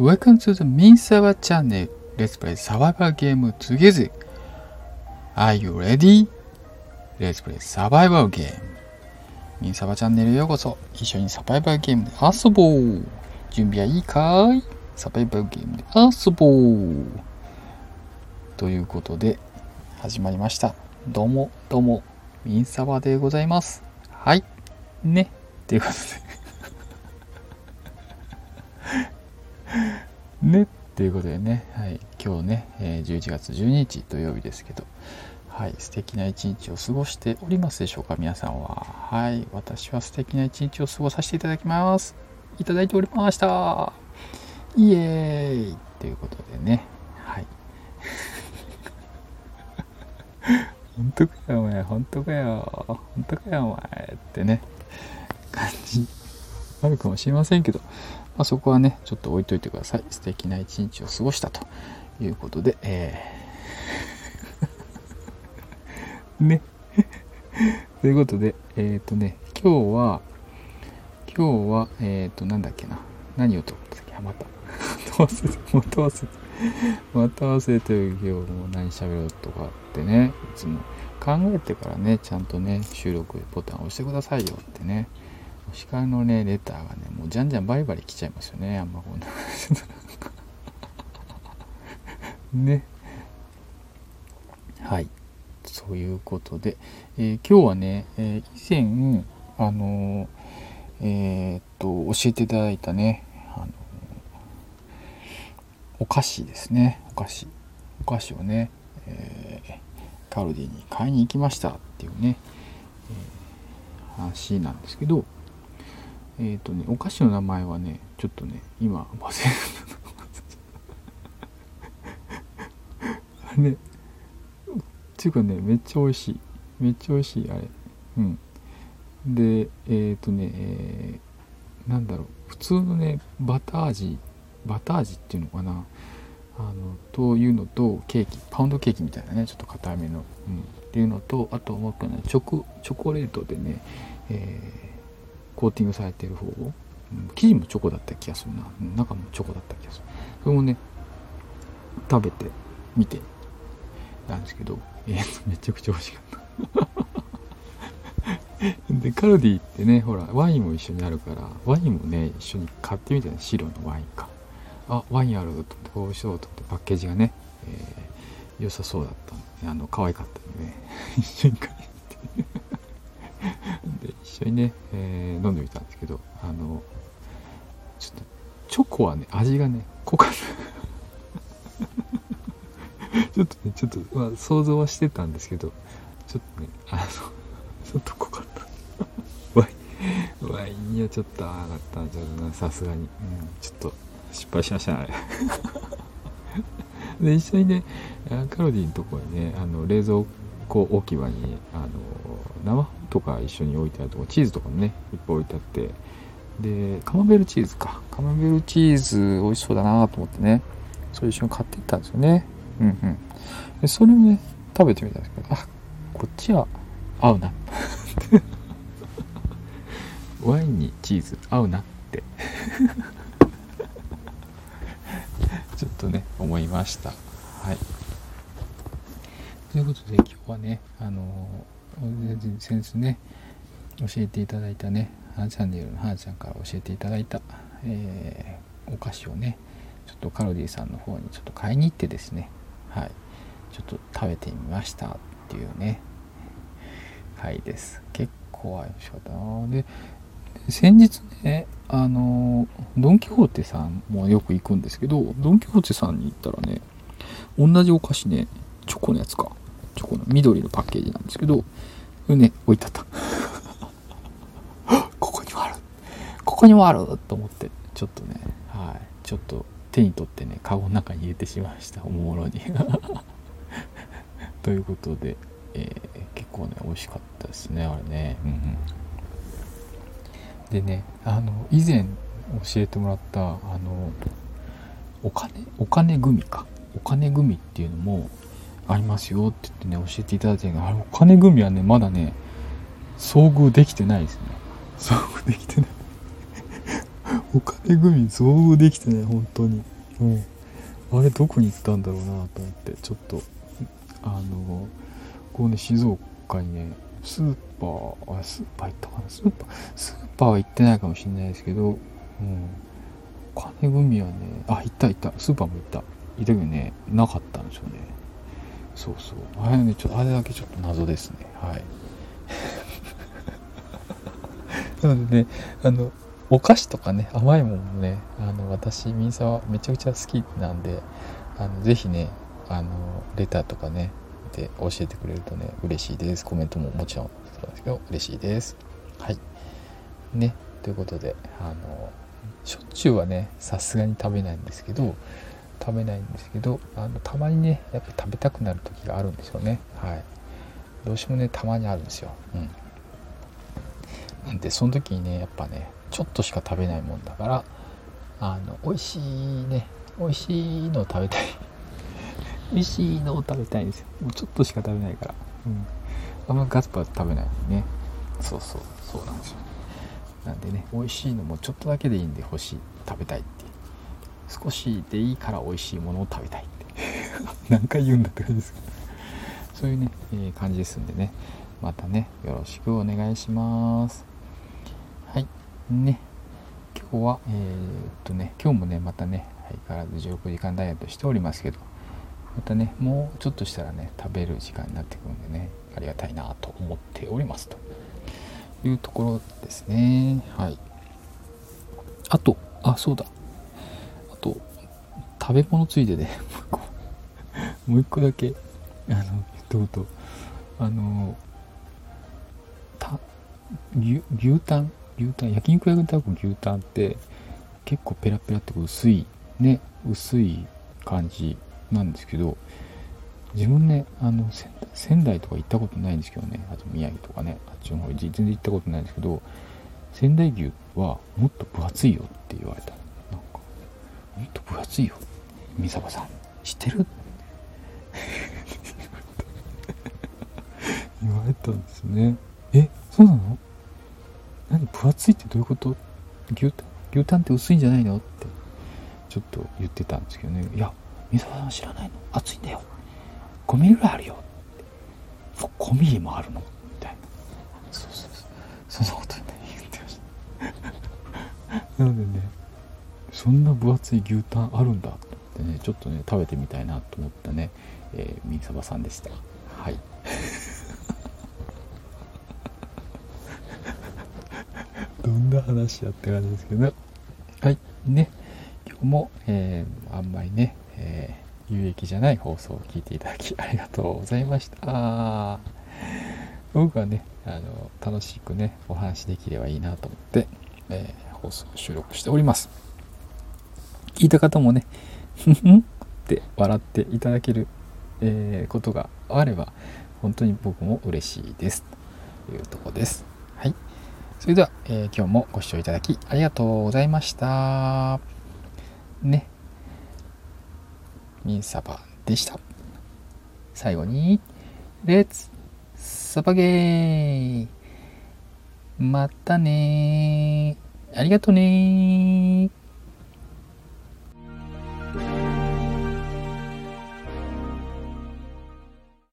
Welcome to the Minsawa channel. Let's play survival game together. Are you ready? Let's play survival game. ミンサバチャンネルへようこそ。一緒にサバイバルゲームで遊ぼう。準備はいいかい？サバイバルゲームで遊ぼう。ということで、始まりました。どうも、どうも、ミンサバでございます。はい。ね。ということで。ねっ。ということでね、はい、今日ね、え11月12日土曜日ですけど、はい、素敵な一日を過ごしておりますでしょうか、皆さんは。はい、私は素敵な一日を過ごさせていただきます。いただいておりました。イエーイということでね、はい。本当かよ、お前、本当かよ、本当かよ、お前ってね、感じあるかもしれませんけど、まあ、そこはね、ちょっと置いといてください。素敵な一日を過ごしたということで、えー ね。ということで、えっ、とね、今日は、今日は、えっ、と、なんだっけな。何をと思ったっけ？あ、また。また忘れて、また忘れて。また忘れてる今日もう何喋ろうとかってね、いつも考えてからね、ちゃんとね、収録ボタンを押してくださいよってね。お叱りのね、レターがね、もうじゃんじゃんバリバリ来ちゃいますよね。あんまこんな。ね。はい。そういうことで、えー今日はね、えー以前、あのーえっと、教えていただいたね、あのお菓子ですね。お菓子。お菓子をね、えカルディに買いに行きましたっていうね、え話なんですけど、えっ、とね、お菓子の名前はね、ちょっとね、今、忘れあれね、っていうかね、めっちゃ美味しい。めっちゃ美味しい、あれ。うん。で、えっ、とね、えーなんだろう、普通のね、バター味、バター味っていうのかな。あの、というのと、ケーキ、パウンドケーキみたいなね、ちょっと硬めの。うん。っていうのと、あともう一個ね、チョコ、チョコレートでね、えーコーティングされてる方。を、うん。生地もチョコだった気がするな。中もチョコだった気がする。それもね食べてみてなんですけど、えーめちゃくちゃ美味しかった。でカルディってねほらワインも一緒にあるからワインもね一緒に買ってみたね白のワインか。あワインあるぞと思って美味しそうと思ってパッケージがね、えー良さそうだったんであの可愛かったんでね 一緒に買ってで一緒にね、えー飲んでみたんですけどあのちょっとチョコはね味がね濃かった。ちょっとねちょっと、まあ、想像はしてたんですけどちょっとねあのちょっと濃かった。ワインワインにはちょっと合わなったんちょっとなさすがに、うん、ちょっと失敗しましたね で一緒にねカロディのとこにねあの冷蔵庫置き場にあの生とか一緒に置いてあるとこチーズとかもねいっぱい置いてあって。でカマンベールチーズか。カマンベールチーズ美味しそうだなと思ってね。それ一緒に買っていったんですよね。うんうん。でそれをね食べてみたんですけどあこっちは合うな。ワインにチーズ合うなって。ちょっとね思いました。はい。ということで今日はねあの先日ね教えていただいたね。ハーチャンネルのハーちゃんから教えていただいた、えーお菓子をねちょっとカロディさんの方にちょっと買いに行ってですね。はい。ちょっと食べてみましたっていうね回です。結構美味しかったな。で先日ねあのドン・キホーテさんもよく行くんですけどドン・キホーテさんに行ったらね同じお菓子ねチョコのやつか。チョコの緑のパッケージなんですけどこれね置いてあった。ここにもある。ここにもあると思ってちょっとねはい。ちょっと手に取ってねカゴの中に入れてしまいました。おもろに。ということで、えー結構ね美味しかったですねあれね。うんうん。でねあの以前教えてもらったあのお金お金グミか。お金グミっていうのもありますよって言ってね教えていただいてるのあれお金グミはねまだね遭遇できてないですね。遭遇できてない。お金グミ想像できてない本当に。もうあれどこに行ったんだろうなと思ってちょっとあのこうね静岡にねスーパーあスーパー行ったかな？スーパー？スーパーは行ってないかもしれないですけど、うん、お金グミはねあ行った行った。スーパーも行った。行ったけどねなかったんですよね。そうそう。あれねちょあれだけちょっと謎ですね。はい。なのでねあのお菓子とかね甘いものもねあの私ミンサはめちゃくちゃ好きなんであのぜひねあのレターとかねで教えてくれるとね嬉しいです。コメントももちろんそうなんですけど嬉しいです。はい。ねということであのしょっちゅうはねさすがに食べないんですけど食べないんですけどあのたまにねやっぱ食べたくなる時があるんですよね。はい。どうしてもねたまにあるんですよ。うん。なんでその時にねやっぱねちょっとしか食べないもんだからあの美味しいね美味しいのを食べたい。美味しいのを食べたいんですよ。もうちょっとしか食べないから。うん。あんまガツパツ食べないね。そうそうそうなんですよ。なんでね美味しいのもちょっとだけでいいんで欲しい。食べたいって少しでいいから美味しいものを食べたいって。何回言うんだって感じですけど。そういうね、えー、感じですんでね。またねよろしくお願いします。はい。ね。今日はえー、っとね今日もねまたね相変わらず16時間ダイエットしておりますけど。またねもうちょっとしたらね食べる時間になってくるんでねありがたいなと思っておりますと。いうところですね。はい。あとあそうだ。食べ物ついでで、ね、もう一個だけあのどうとあのた牛牛タン？牛タン？焼肉屋で食べ牛タンって結構ペラペラって薄いね薄い感じなんですけど自分ねあの仙台とか行ったことないんですけどねあと宮城とかねあっちの方全然行ったことないんですけど仙台牛はもっと分厚いよって言われた。なんかもっと分厚いよ三沢さん。知ってる？言われたんですね。えそうなの？何分厚いってどういうこと？牛タン？牛タンって薄いんじゃないの？ってちょっと言ってたんですけどね。いや三沢さん知らないの？熱いんだよ。5ミリぐらいあるよ。って5ミリもあるの？みたいな。そうそうそう。そんなことね言ってました。なのでね。そんな分厚い牛タンあるんだ。ってねちょっとね食べてみたいなと思ったね、えー、三沢さんでした。はい。どんな話やって感じですけどはい。ね。今日も、えー、あんまりねえー、有益じゃない放送を聞いていただき ありがとうございました。僕はね、あの、楽しくね、お話できればいいなと思って、えー、放送収録しております。聞いた方もね、ふんって笑っていただける、え、ことがあれば、本当に僕も嬉しいです。というとこです。はい。それでは、えー、今日もご視聴いただきありがとうございました。ね。ミンサバでした。最後に、レッツサバゲーまたねありがとね